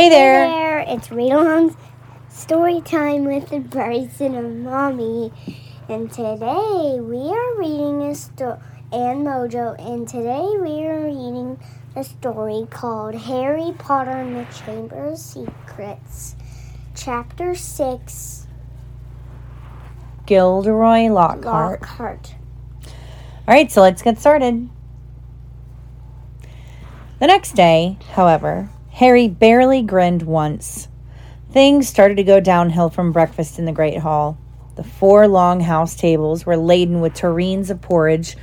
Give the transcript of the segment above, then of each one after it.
Hey there. Hey there, it's Radon's story time with the Bryson and a Mommy. And today we are reading a story, and Mojo, and today we are reading a story called Harry Potter and the Chamber of Secrets, Chapter 6 Gilderoy Lockhart. Lockhart. All right, so let's get started. The next day, however, Harry barely grinned once. Things started to go downhill from breakfast in the Great Hall. The four long house tables were laden with tureens of porridge,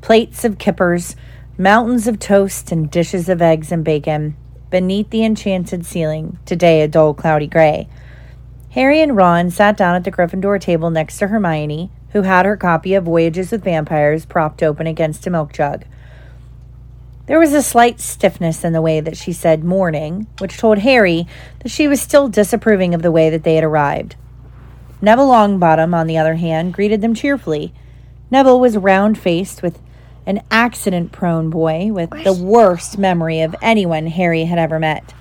plates of kippers, mountains of toast, and dishes of eggs and bacon. Beneath the enchanted ceiling, today a dull cloudy gray, Harry and Ron sat down at the Gryffindor table next to Hermione, who had her copy of Voyages with Vampires propped open against a milk jug. There was a slight stiffness in the way that she said morning, which told Harry that she was still disapproving of the way that they had arrived. Neville Longbottom, on the other hand, greeted them cheerfully. Neville was round faced with an accident prone boy with the worst memory of anyone Harry had ever met.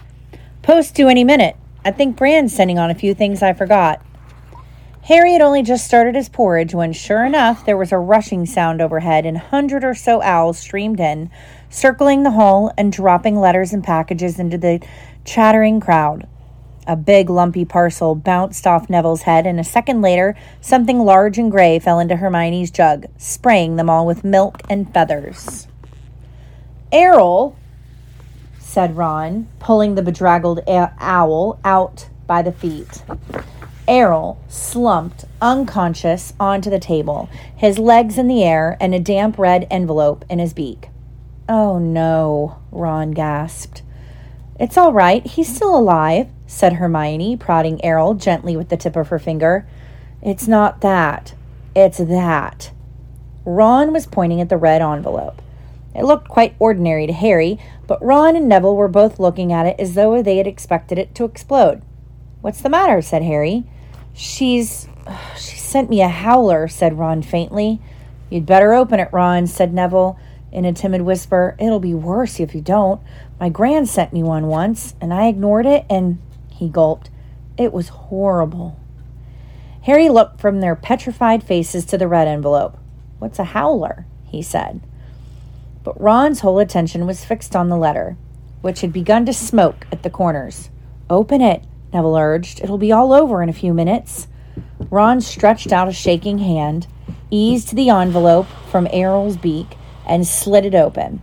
Post due any minute. I think Bran's sending on a few things I forgot. Harry had only just started his porridge when, sure enough, there was a rushing sound overhead, and a hundred or so owls streamed in, circling the hall and dropping letters and packages into the chattering crowd. A big lumpy parcel bounced off Neville's head, and a second later, something large and gray fell into Hermione's jug, spraying them all with milk and feathers. Errol, said Ron, pulling the bedraggled owl out by the feet. Errol slumped unconscious onto the table, his legs in the air and a damp red envelope in his beak. Oh no, Ron gasped. It's all right, he's still alive, said Hermione, prodding Errol gently with the tip of her finger. It's not that, it's that. Ron was pointing at the red envelope. It looked quite ordinary to Harry, but Ron and Neville were both looking at it as though they had expected it to explode. What's the matter? said Harry. She's. She sent me a howler, said Ron faintly. You'd better open it, Ron, said Neville in a timid whisper. It'll be worse if you don't. My gran sent me one once, and I ignored it, and. He gulped. It was horrible. Harry looked from their petrified faces to the red envelope. What's a howler? he said. But Ron's whole attention was fixed on the letter, which had begun to smoke at the corners. Open it, Neville urged. It'll be all over in a few minutes. Ron stretched out a shaking hand, eased the envelope from Errol's beak, and slid it open.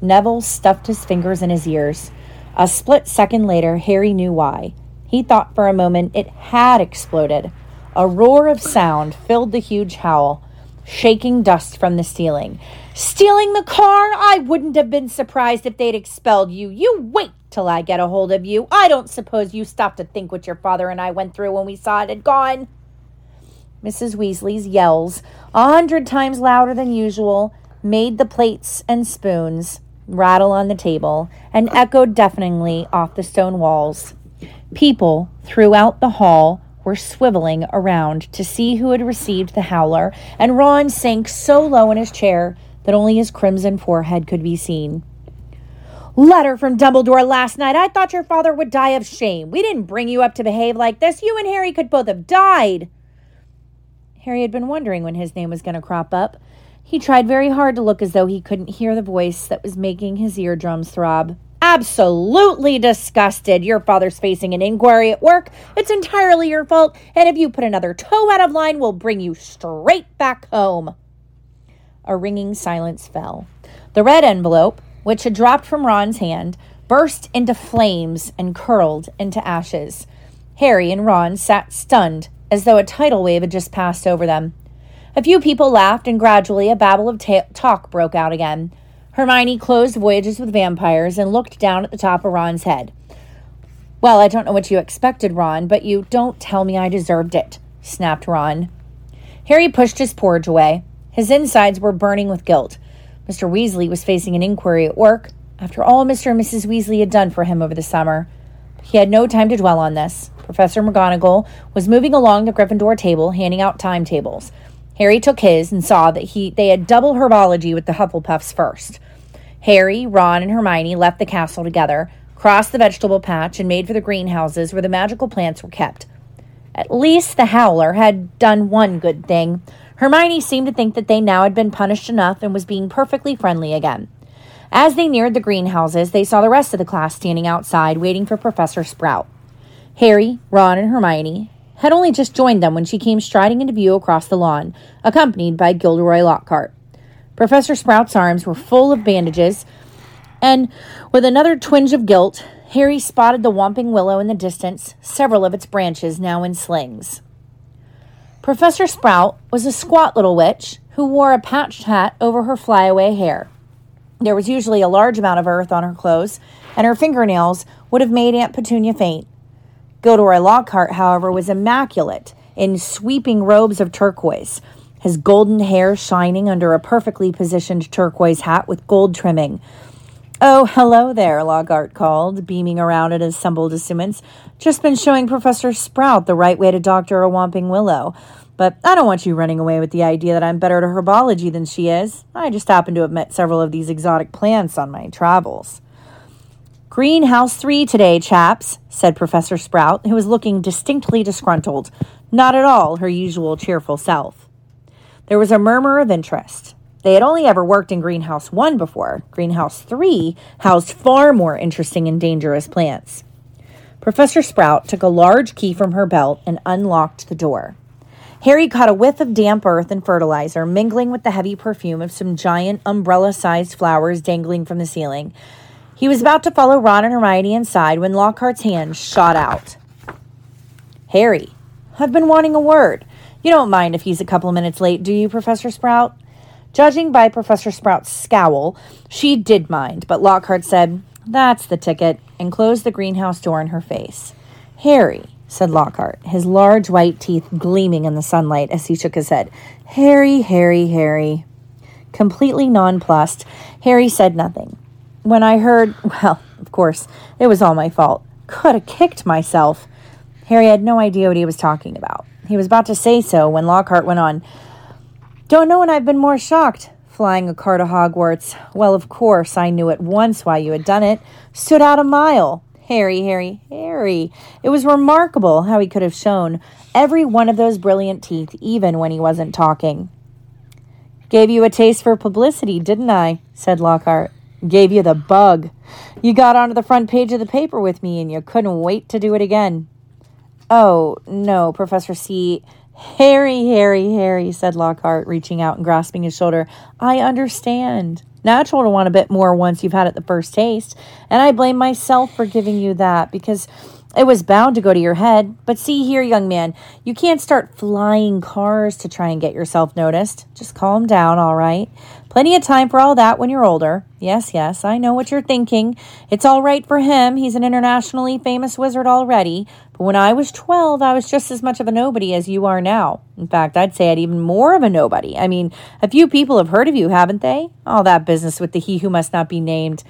Neville stuffed his fingers in his ears. A split second later, Harry knew why. He thought for a moment it had exploded. A roar of sound filled the huge howl, shaking dust from the ceiling. Stealing the car? I wouldn't have been surprised if they'd expelled you. You wait till I get a hold of you. I don't suppose you stopped to think what your father and I went through when we saw it had gone. Mrs. Weasley's yells, a hundred times louder than usual, made the plates and spoons rattle on the table and echoed deafeningly off the stone walls. People throughout the hall were swiveling around to see who had received the howler, and Ron sank so low in his chair that only his crimson forehead could be seen. Letter from Dumbledore last night. I thought your father would die of shame. We didn't bring you up to behave like this. You and Harry could both have died. Harry had been wondering when his name was going to crop up. He tried very hard to look as though he couldn't hear the voice that was making his eardrums throb. Absolutely disgusted. Your father's facing an inquiry at work. It's entirely your fault, and if you put another toe out of line, we'll bring you straight back home. A ringing silence fell. The red envelope, which had dropped from Ron's hand, burst into flames and curled into ashes. Harry and Ron sat stunned, as though a tidal wave had just passed over them. A few people laughed, and gradually a babble of ta- talk broke out again. Hermione closed Voyages with Vampires and looked down at the top of Ron's head. Well, I don't know what you expected, Ron, but you don't tell me I deserved it, snapped Ron. Harry pushed his porridge away. His insides were burning with guilt. Mr. Weasley was facing an inquiry at work after all Mr. and Mrs. Weasley had done for him over the summer. He had no time to dwell on this. Professor McGonagall was moving along the Gryffindor table, handing out timetables. Harry took his and saw that he they had double herbology with the Hufflepuffs first. Harry, Ron, and Hermione left the castle together, crossed the vegetable patch, and made for the greenhouses where the magical plants were kept. At least the Howler had done one good thing. Hermione seemed to think that they now had been punished enough and was being perfectly friendly again. As they neared the greenhouses, they saw the rest of the class standing outside waiting for Professor Sprout. Harry, Ron, and Hermione had only just joined them when she came striding into view across the lawn, accompanied by Gilderoy Lockhart. Professor Sprout's arms were full of bandages, and with another twinge of guilt, Harry spotted the Whomping Willow in the distance, several of its branches now in slings. Professor Sprout was a squat little witch who wore a patched hat over her flyaway hair. There was usually a large amount of earth on her clothes, and her fingernails would have made Aunt Petunia faint. Gilderoy Lockhart, however, was immaculate in sweeping robes of turquoise, his golden hair shining under a perfectly positioned turquoise hat with gold trimming. Oh, hello there, Lockhart called, beaming around at his assembled assistants. Just been showing Professor Sprout the right way to doctor a Whomping Willow. But I don't want you running away with the idea that I'm better at herbology than she is. I just happen to have met several of these exotic plants on my travels. Greenhouse 3 today, chaps, said Professor Sprout, who was looking distinctly disgruntled, not at all her usual cheerful self. There was a murmur of interest. They had only ever worked in Greenhouse 1 before. Greenhouse 3 housed far more interesting and dangerous plants. Professor Sprout took a large key from her belt and unlocked the door. Harry caught a whiff of damp earth and fertilizer mingling with the heavy perfume of some giant umbrella sized flowers dangling from the ceiling. He was about to follow Ron and Hermione inside when Lockhart's hand shot out. Harry, I've been wanting a word. You don't mind if he's a couple of minutes late, do you, Professor Sprout? Judging by Professor Sprout's scowl, she did mind, but Lockhart said, That's the ticket, and closed the greenhouse door in her face. Harry, said Lockhart, his large white teeth gleaming in the sunlight as he shook his head. Harry, Harry, Harry. Completely nonplussed, Harry said nothing. When I heard, well, of course, it was all my fault. Could have kicked myself. Harry had no idea what he was talking about. He was about to say so when Lockhart went on. Don't know when I've been more shocked. Flying a car to Hogwarts. Well, of course, I knew at once why you had done it. Stood out a mile. Harry, Harry, Harry. It was remarkable how he could have shown every one of those brilliant teeth, even when he wasn't talking. Gave you a taste for publicity, didn't I? said Lockhart. Gave you the bug. You got onto the front page of the paper with me, and you couldn't wait to do it again. Oh, no, Professor C. Harry, Harry, Harry, said Lockhart, reaching out and grasping his shoulder. I understand. Natural to want a bit more once you've had it the first taste. And I blame myself for giving you that because it was bound to go to your head. But see here, young man, you can't start flying cars to try and get yourself noticed. Just calm down, all right? Plenty of time for all that when you're older. Yes, yes, I know what you're thinking. It's all right for him. He's an internationally famous wizard already. But when I was 12, I was just as much of a nobody as you are now. In fact, I'd say I'd even more of a nobody. I mean, a few people have heard of you, haven't they? All that business with the he who must not be named.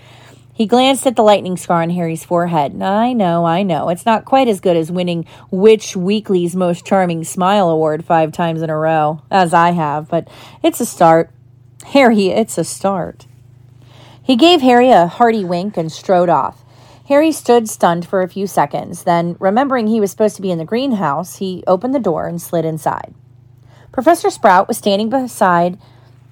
He glanced at the lightning scar on Harry's forehead. I know, I know. It's not quite as good as winning Witch Weekly's Most Charming Smile Award five times in a row, as I have, but it's a start. Harry, it's a start. He gave Harry a hearty wink and strode off. Harry stood stunned for a few seconds. Then, remembering he was supposed to be in the greenhouse, he opened the door and slid inside. Professor Sprout was standing beside,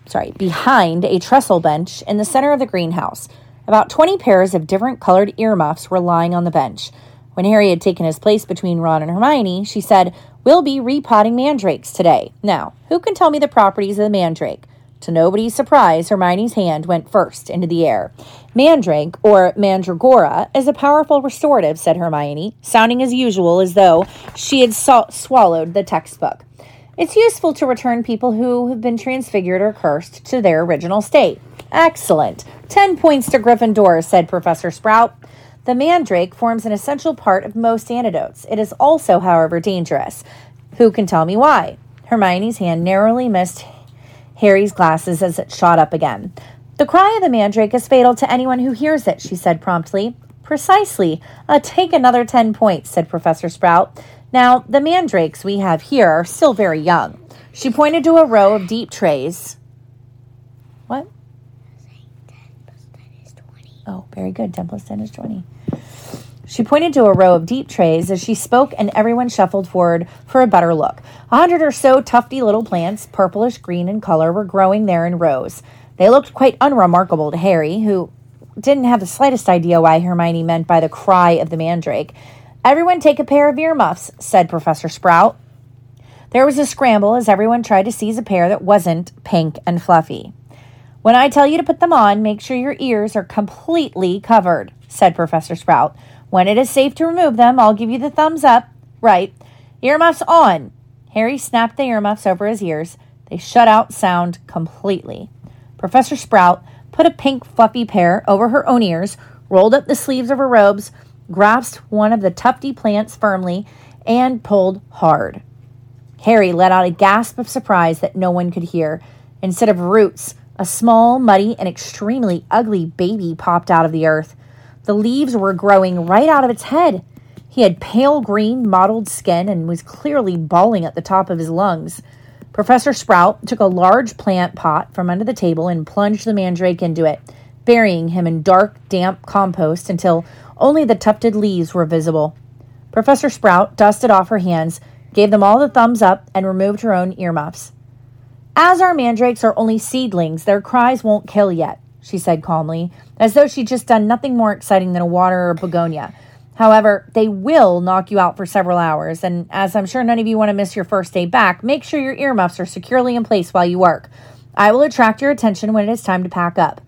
sorry, behind a trestle bench in the center of the greenhouse. About 20 pairs of different colored earmuffs were lying on the bench. When Harry had taken his place between Ron and Hermione, she said, We'll be repotting mandrakes today. Now, who can tell me the properties of the mandrake? To nobody's surprise, Hermione's hand went first into the air. Mandrake, or mandragora, is a powerful restorative, said Hermione, sounding as usual as though she had swallowed the textbook. It's useful to return people who have been transfigured or cursed to their original state. Excellent. Ten points to Gryffindor, said Professor Sprout. The mandrake forms an essential part of most antidotes. It is also, however, dangerous. Who can tell me why? Hermione's hand narrowly missed Harry's glasses as it shot up again. The cry of the mandrake is fatal to anyone who hears it, she said promptly. Precisely. Uh, take another 10 points, said Professor Sprout. Now, the mandrakes we have here are still very young. She pointed to a row of deep trays. What? Oh, very good. 10 plus 10 is 20. She pointed to a row of deep trays as she spoke, and everyone shuffled forward for a better look. A hundred or so tufty little plants, purplish green in color, were growing there in rows. They looked quite unremarkable to Harry, who didn't have the slightest idea why Hermione meant by the cry of the mandrake. Everyone take a pair of earmuffs, said Professor Sprout. There was a scramble as everyone tried to seize a pair that wasn't pink and fluffy. When I tell you to put them on, make sure your ears are completely covered, said Professor Sprout. When it is safe to remove them, I'll give you the thumbs up. Right. Earmuffs on. Harry snapped the earmuffs over his ears. They shut out sound completely. Professor Sprout put a pink fluffy pair over her own ears, rolled up the sleeves of her robes, grasped one of the tufty plants firmly, and pulled hard. Harry let out a gasp of surprise that no one could hear. Instead of roots, a small, muddy, and extremely ugly baby popped out of the earth. The leaves were growing right out of its head. He had pale green, mottled skin and was clearly bawling at the top of his lungs. Professor Sprout took a large plant pot from under the table and plunged the mandrake into it, burying him in dark, damp compost until only the tufted leaves were visible. Professor Sprout dusted off her hands, gave them all the thumbs up, and removed her own earmuffs. As our mandrakes are only seedlings, their cries won't kill yet she said calmly, as though she'd just done nothing more exciting than a water or begonia. However, they will knock you out for several hours, and as I'm sure none of you want to miss your first day back, make sure your earmuffs are securely in place while you work. I will attract your attention when it is time to pack up.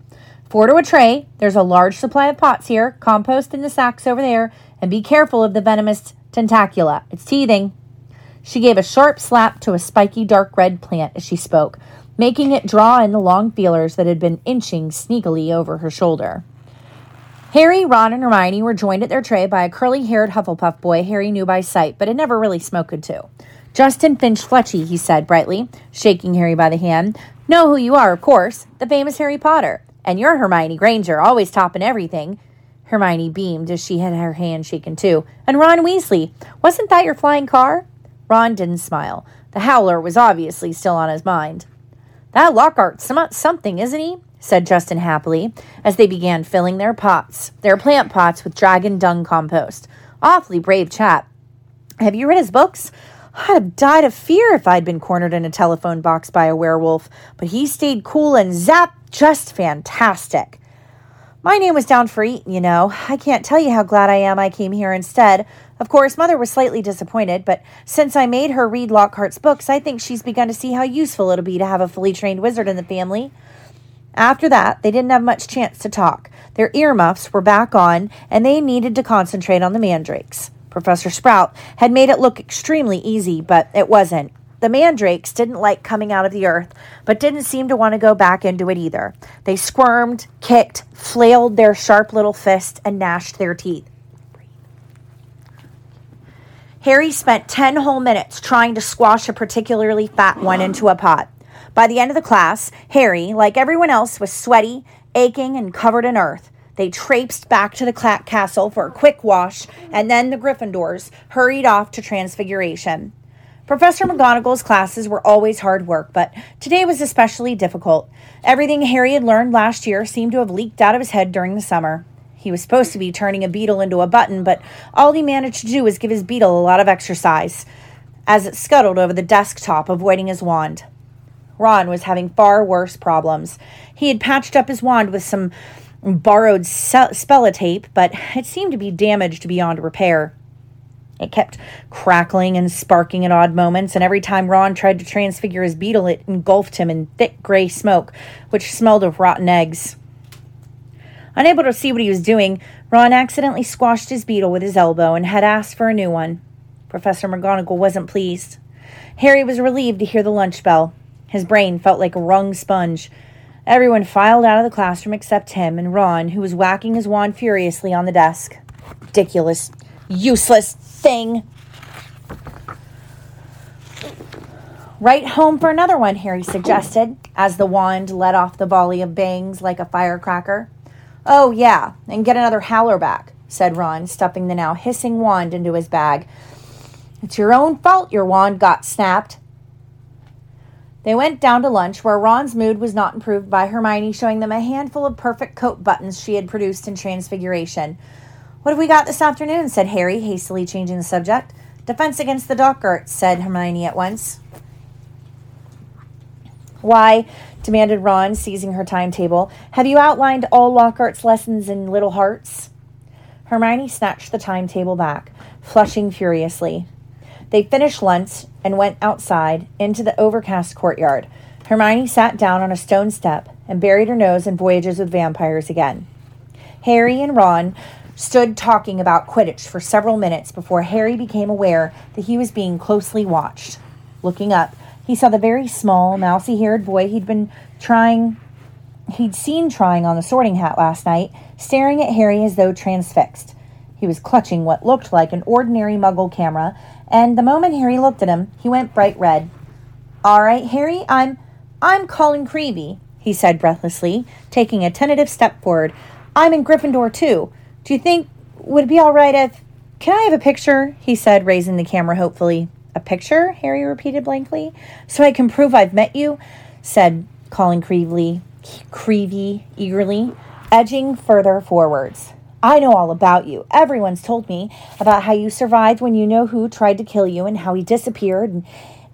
Four to a tray. There's a large supply of pots here, compost in the sacks over there, and be careful of the venomous tentacula. It's teething. She gave a sharp slap to a spiky dark red plant as she spoke, making it draw in the long feelers that had been inching sneakily over her shoulder. Harry, Ron, and Hermione were joined at their tray by a curly haired Hufflepuff boy Harry knew by sight, but had never really spoken to. Justin Finch Fletchley, he said brightly, shaking Harry by the hand. Know who you are, of course, the famous Harry Potter. And you're Hermione Granger, always topping everything. Hermione beamed as she had her hand shaken too. And Ron Weasley, wasn't that your flying car? Ron didn't smile. The howler was obviously still on his mind. That Lockhart's something, isn't he? said Justin happily as they began filling their pots, their plant pots, with dragon dung compost. Awfully brave chap. Have you read his books? I'd have died of fear if I'd been cornered in a telephone box by a werewolf, but he stayed cool and zap, just fantastic. My name was down for Eton, you know. I can't tell you how glad I am I came here instead. Of course, Mother was slightly disappointed, but since I made her read Lockhart's books, I think she's begun to see how useful it'll be to have a fully trained wizard in the family. After that, they didn't have much chance to talk. Their earmuffs were back on, and they needed to concentrate on the mandrakes. Professor Sprout had made it look extremely easy, but it wasn't. The mandrakes didn't like coming out of the earth, but didn't seem to want to go back into it either. They squirmed, kicked, flailed their sharp little fists, and gnashed their teeth. Harry spent 10 whole minutes trying to squash a particularly fat one into a pot. By the end of the class, Harry, like everyone else, was sweaty, aching, and covered in earth. They traipsed back to the castle for a quick wash, and then the Gryffindors hurried off to Transfiguration. Professor McGonagall's classes were always hard work, but today was especially difficult. Everything Harry had learned last year seemed to have leaked out of his head during the summer. He was supposed to be turning a beetle into a button, but all he managed to do was give his beetle a lot of exercise as it scuttled over the desktop, avoiding his wand. Ron was having far worse problems. He had patched up his wand with some borrowed spellotape, but it seemed to be damaged beyond repair. It kept crackling and sparking at odd moments, and every time Ron tried to transfigure his beetle, it engulfed him in thick gray smoke, which smelled of rotten eggs. Unable to see what he was doing, Ron accidentally squashed his beetle with his elbow and had asked for a new one. Professor McGonagall wasn't pleased. Harry was relieved to hear the lunch bell. His brain felt like a wrung sponge. Everyone filed out of the classroom except him and Ron, who was whacking his wand furiously on the desk. Ridiculous, useless thing. Right home for another one, Harry suggested, as the wand let off the volley of bangs like a firecracker. Oh, yeah, and get another howler back, said Ron, stuffing the now hissing wand into his bag. It's your own fault your wand got snapped. They went down to lunch, where Ron's mood was not improved by Hermione showing them a handful of perfect coat buttons she had produced in Transfiguration. What have we got this afternoon? said Harry, hastily changing the subject. Defense against the Dark Arts, said Hermione at once. Why, demanded Ron, seizing her timetable, have you outlined all Lockhart's lessons in Little Hearts? Hermione snatched the timetable back, flushing furiously. They finished lunch and went outside into the overcast courtyard. Hermione sat down on a stone step and buried her nose in Voyages with Vampires again. Harry and Ron stood talking about Quidditch for several minutes before Harry became aware that he was being closely watched. Looking up, he saw the very small, mousy haired boy he'd been trying he'd seen trying on the sorting hat last night, staring at Harry as though transfixed. He was clutching what looked like an ordinary muggle camera, and the moment Harry looked at him, he went bright red. All right, Harry, I'm I'm Colin Creevey, he said breathlessly, taking a tentative step forward. I'm in Gryffindor too. Do you think would it be all right if Can I have a picture? he said, raising the camera hopefully. A picture? Harry repeated blankly. So I can prove I've met you, said Colin Creevey, Creevey eagerly, edging further forwards. I know all about you. Everyone's told me about how you survived when you know who tried to kill you and how he disappeared and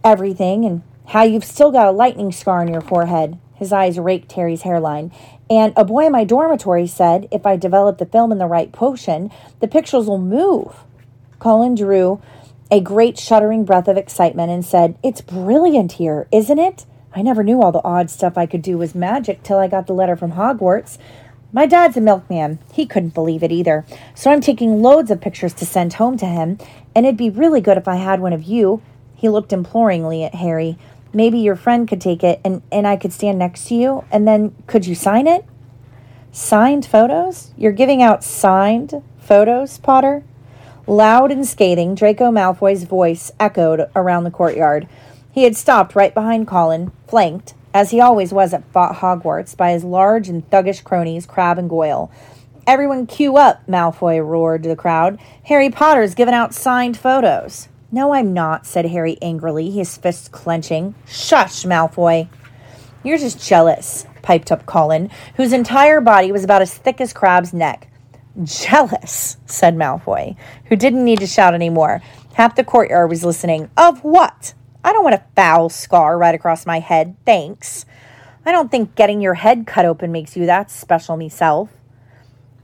everything and how you've still got a lightning scar on your forehead. His eyes raked Harry's hairline. And a boy in my dormitory said if I develop the film in the right potion, the pictures will move. Colin drew a great shuddering breath of excitement and said, It's brilliant here, isn't it? I never knew all the odd stuff I could do was magic till I got the letter from Hogwarts. My dad's a milkman. He couldn't believe it either. So I'm taking loads of pictures to send home to him, and it'd be really good if I had one of you. He looked imploringly at Harry. Maybe your friend could take it and, and I could stand next to you, and then could you sign it? Signed photos? You're giving out signed photos, Potter? Loud and scathing, Draco Malfoy's voice echoed around the courtyard. He had stopped right behind Colin, flanked, as he always was at Hogwarts, by his large and thuggish cronies, Crabbe and Goyle. Everyone queue up, Malfoy roared to the crowd. Harry Potter's giving out signed photos. No, I'm not, said Harry angrily, his fists clenching. Shush, Malfoy. You're just jealous, piped up Colin, whose entire body was about as thick as Crabbe's neck. Jealous, said Malfoy, who didn't need to shout any more. Half the courtyard was listening. Of what? I don't want a foul scar right across my head, thanks. I don't think getting your head cut open makes you that special myself.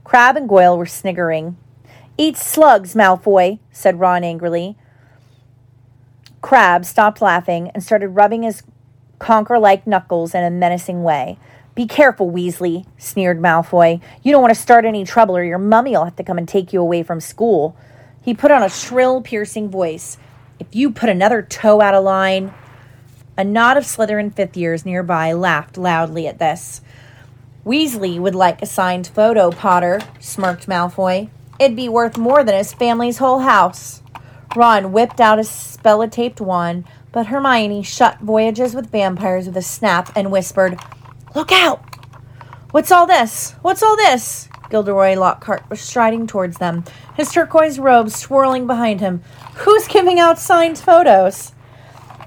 Crabbe and Goyle were sniggering. Eat slugs, Malfoy, said Ron angrily. Crabbe stopped laughing and started rubbing his conker like knuckles in a menacing way. Be careful, Weasley, sneered Malfoy. You don't want to start any trouble, or your mummy'll have to come and take you away from school. He put on a shrill, piercing voice. If you put another toe out of line. A knot of Slytherin fifth years nearby laughed loudly at this. Weasley would like a signed photo, Potter, smirked Malfoy. It'd be worth more than his family's whole house. Ron whipped out a spell-taped wand, but Hermione shut Voyages with Vampires with a snap and whispered, Look out! What's all this? What's all this? Gilderoy Lockhart was striding towards them, his turquoise robe swirling behind him. Who's giving out signed photos?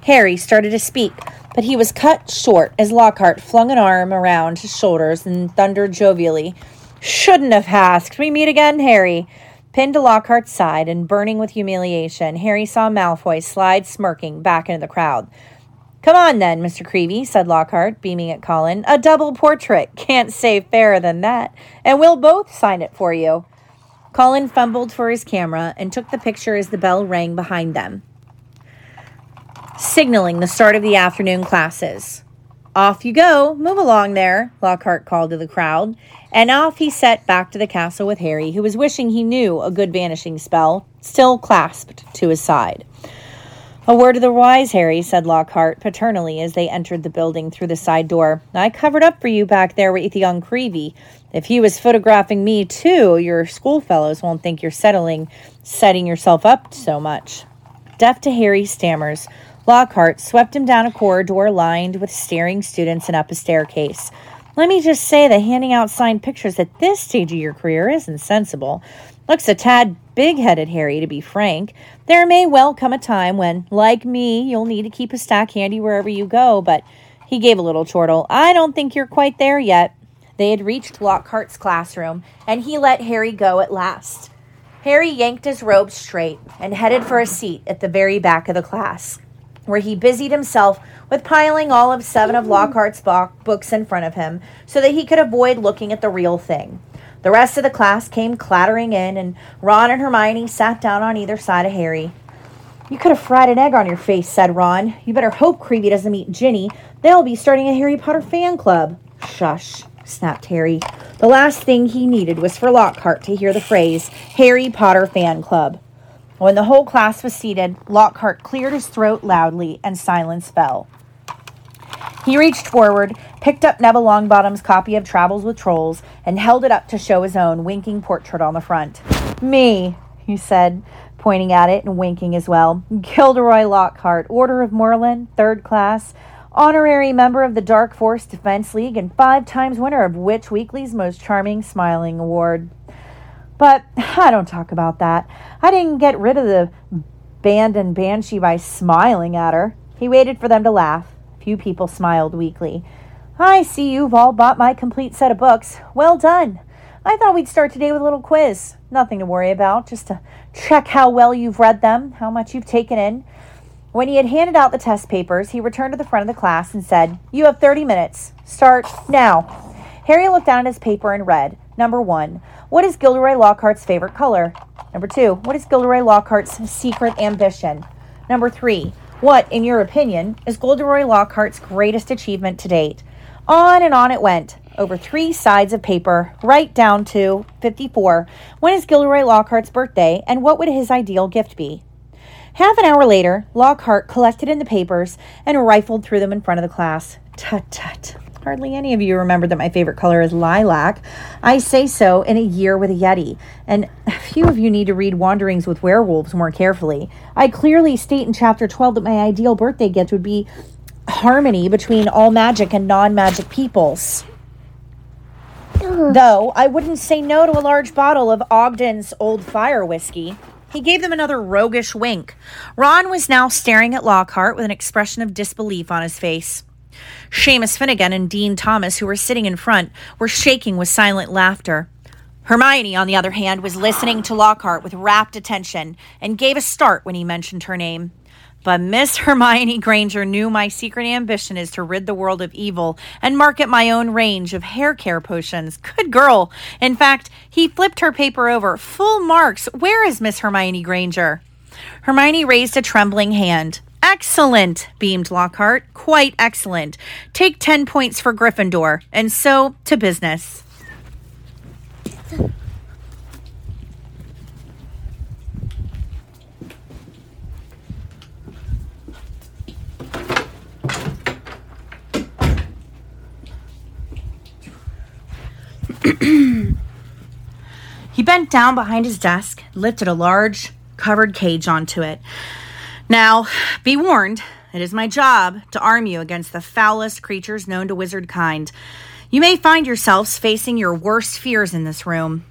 Harry started to speak, but he was cut short as Lockhart flung an arm around his shoulders and thundered jovially. Shouldn't have asked. We meet again, Harry. Pinned to Lockhart's side and burning with humiliation, Harry saw Malfoy slide smirking back into the crowd. Come on then, Mr. Creevey, said Lockhart, beaming at Colin. A double portrait. Can't say fairer than that. And we'll both sign it for you. Colin fumbled for his camera and took the picture as the bell rang behind them, signaling the start of the afternoon classes. Off you go. Move along there, Lockhart called to the crowd, and off he set back to the castle with Harry, who was wishing he knew a good vanishing spell, still clasped to his side. A word of the wise, Harry, said Lockhart paternally as they entered the building through the side door. I covered up for you back there with young Creevey. If he was photographing me too, your schoolfellows won't think you're settling, setting yourself up so much. Deaf to Harry's stammers, Lockhart swept him down a corridor lined with staring students and up a staircase. Let me just say that handing out signed pictures at this stage of your career isn't sensible. Looks a tad big headed, Harry, to be frank. There may well come a time when, like me, you'll need to keep a stack handy wherever you go, but he gave a little chortle. I don't think you're quite there yet. They had reached Lockhart's classroom, and he let Harry go at last. Harry yanked his robe straight and headed for a seat at the very back of the class, where he busied himself with piling all of seven of Lockhart's books in front of him so that he could avoid looking at the real thing. The rest of the class came clattering in, and Ron and Hermione sat down on either side of Harry. You could have fried an egg on your face, said Ron. You better hope Creevey doesn't meet Ginny. They'll be starting a Harry Potter fan club. Shush, snapped Harry. The last thing he needed was for Lockhart to hear the phrase Harry Potter Fan Club. When the whole class was seated, Lockhart cleared his throat loudly and silence fell. He reached forward, picked up Neville Longbottom's copy of Travels with Trolls, and held it up to show his own winking portrait on the front. Me, he said, pointing at it and winking as well. Gilderoy Lockhart, Order of Merlin, third class, honorary member of the Dark Force Defense League, and five times winner of Witch Weekly's Most Charming Smiling Award. But I don't talk about that. I didn't get rid of the Bandon Banshee by smiling at her. He waited for them to laugh. Few people smiled weakly. I see you've all bought my complete set of books. Well done. I thought we'd start today with a little quiz. Nothing to worry about, just to check how well you've read them, how much you've taken in. When he had handed out the test papers, he returned to the front of the class and said, You have 30 minutes. Start now. Harry looked down at his paper and read Number one, what is Gilderoy Lockhart's favorite color? Number two, what is Gilderoy Lockhart's secret ambition? Number three, what, in your opinion, is Gilderoy Lockhart's greatest achievement to date? On and on it went, over three sides of paper, right down to 54. When is Gilderoy Lockhart's birthday, and what would his ideal gift be? Half an hour later, Lockhart collected in the papers and rifled through them in front of the class. Tut tut. Hardly any of you remember that my favorite color is lilac. I say so in a year with a Yeti. And a few of you need to read Wanderings with Werewolves more carefully. I clearly state in chapter 12 that my ideal birthday gift would be harmony between all magic and non magic peoples. Though I wouldn't say no to a large bottle of Ogden's Old Fire whiskey. He gave them another roguish wink. Ron was now staring at Lockhart with an expression of disbelief on his face. Seamus Finnegan and Dean Thomas, who were sitting in front, were shaking with silent laughter. Hermione, on the other hand, was listening to Lockhart with rapt attention and gave a start when he mentioned her name. But Miss Hermione Granger knew my secret ambition is to rid the world of evil and market my own range of hair care potions. Good girl. In fact, he flipped her paper over. Full marks. Where is Miss Hermione Granger? Hermione raised a trembling hand. Excellent, beamed Lockhart. Quite excellent. Take 10 points for Gryffindor. And so to business. he bent down behind his desk, lifted a large covered cage onto it. Now, be warned, it is my job to arm you against the foulest creatures known to wizard kind. You may find yourselves facing your worst fears in this room.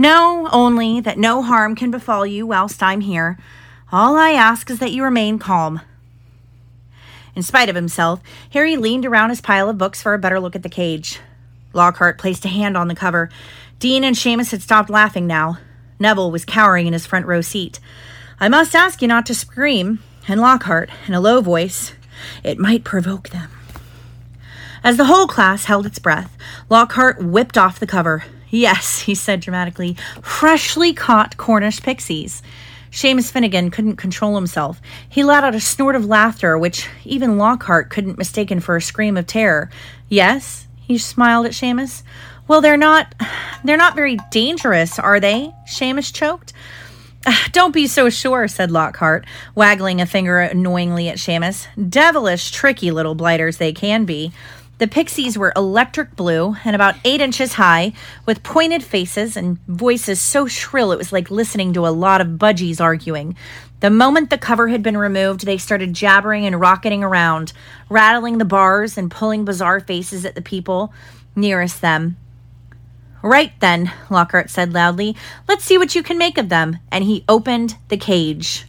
Know only that no harm can befall you whilst I'm here. All I ask is that you remain calm. In spite of himself, Harry leaned around his pile of books for a better look at the cage. Lockhart placed a hand on the cover. Dean and Seamus had stopped laughing now. Neville was cowering in his front row seat. I must ask you not to scream, and Lockhart, in a low voice, it might provoke them. As the whole class held its breath, Lockhart whipped off the cover. Yes, he said dramatically, freshly caught Cornish pixies. Seamus Finnegan couldn't control himself. He let out a snort of laughter, which even Lockhart couldn't mistaken for a scream of terror. Yes, he smiled at Seamus. Well, they're not they're not very dangerous, are they? Seamus choked. Don't be so sure, said Lockhart, waggling a finger annoyingly at Seamus. Devilish, tricky little blighters they can be. The pixies were electric blue and about eight inches high, with pointed faces and voices so shrill it was like listening to a lot of budgies arguing. The moment the cover had been removed, they started jabbering and rocketing around, rattling the bars and pulling bizarre faces at the people nearest them. Right then, Lockhart said loudly. Let's see what you can make of them. And he opened the cage.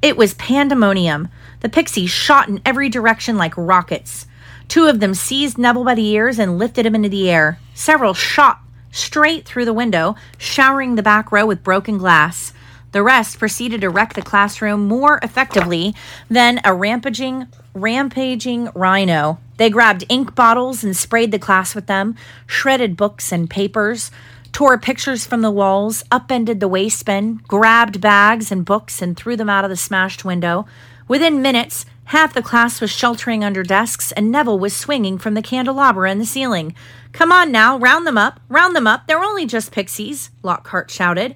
It was pandemonium. The pixies shot in every direction like rockets. Two of them seized Neville by the ears and lifted him into the air. Several shot straight through the window, showering the back row with broken glass. The rest proceeded to wreck the classroom more effectively than a rampaging, rampaging rhino. They grabbed ink bottles and sprayed the class with them, shredded books and papers, tore pictures from the walls, upended the waste bin, grabbed bags and books and threw them out of the smashed window. Within minutes, half the class was sheltering under desks, and Neville was swinging from the candelabra in the ceiling. Come on now, round them up, round them up. They're only just pixies, Lockhart shouted.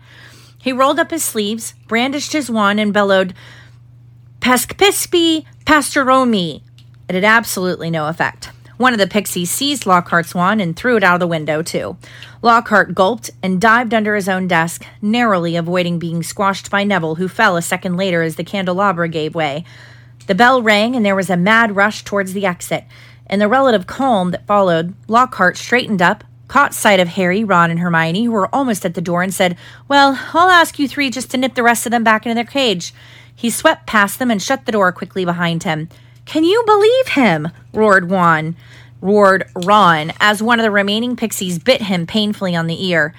He rolled up his sleeves, brandished his wand, and bellowed, Peskipiksi Pesternomi. It had absolutely no effect. One of the pixies seized Lockhart's wand and threw it out of the window, too. Lockhart gulped and dived under his own desk, narrowly avoiding being squashed by Neville, who fell a second later as the candelabra gave way. The bell rang, and there was a mad rush towards the exit. In the relative calm that followed, Lockhart straightened up, caught sight of Harry, Ron, and Hermione, who were almost at the door, and said, Well, I'll ask you three just to nip the rest of them back into their cage. He swept past them and shut the door quickly behind him. Can you believe him? roared Juan, roared Ron, as one of the remaining pixies bit him painfully on the ear.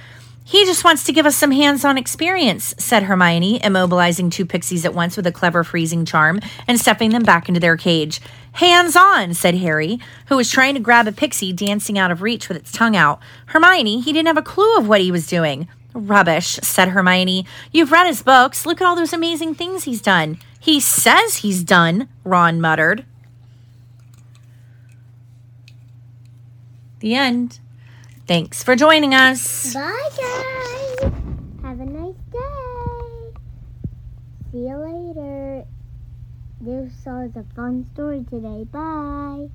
He just wants to give us some hands on experience, said Hermione, immobilizing two pixies at once with a clever freezing charm and stuffing them back into their cage. Hands on, said Harry, who was trying to grab a pixie dancing out of reach with its tongue out. Hermione, he didn't have a clue of what he was doing. Rubbish, said Hermione. You've read his books. Look at all those amazing things he's done. He says he's done, Ron muttered. The end. Thanks for joining us. Bye, guys. Have a nice day. See you later. This was a fun story today. Bye.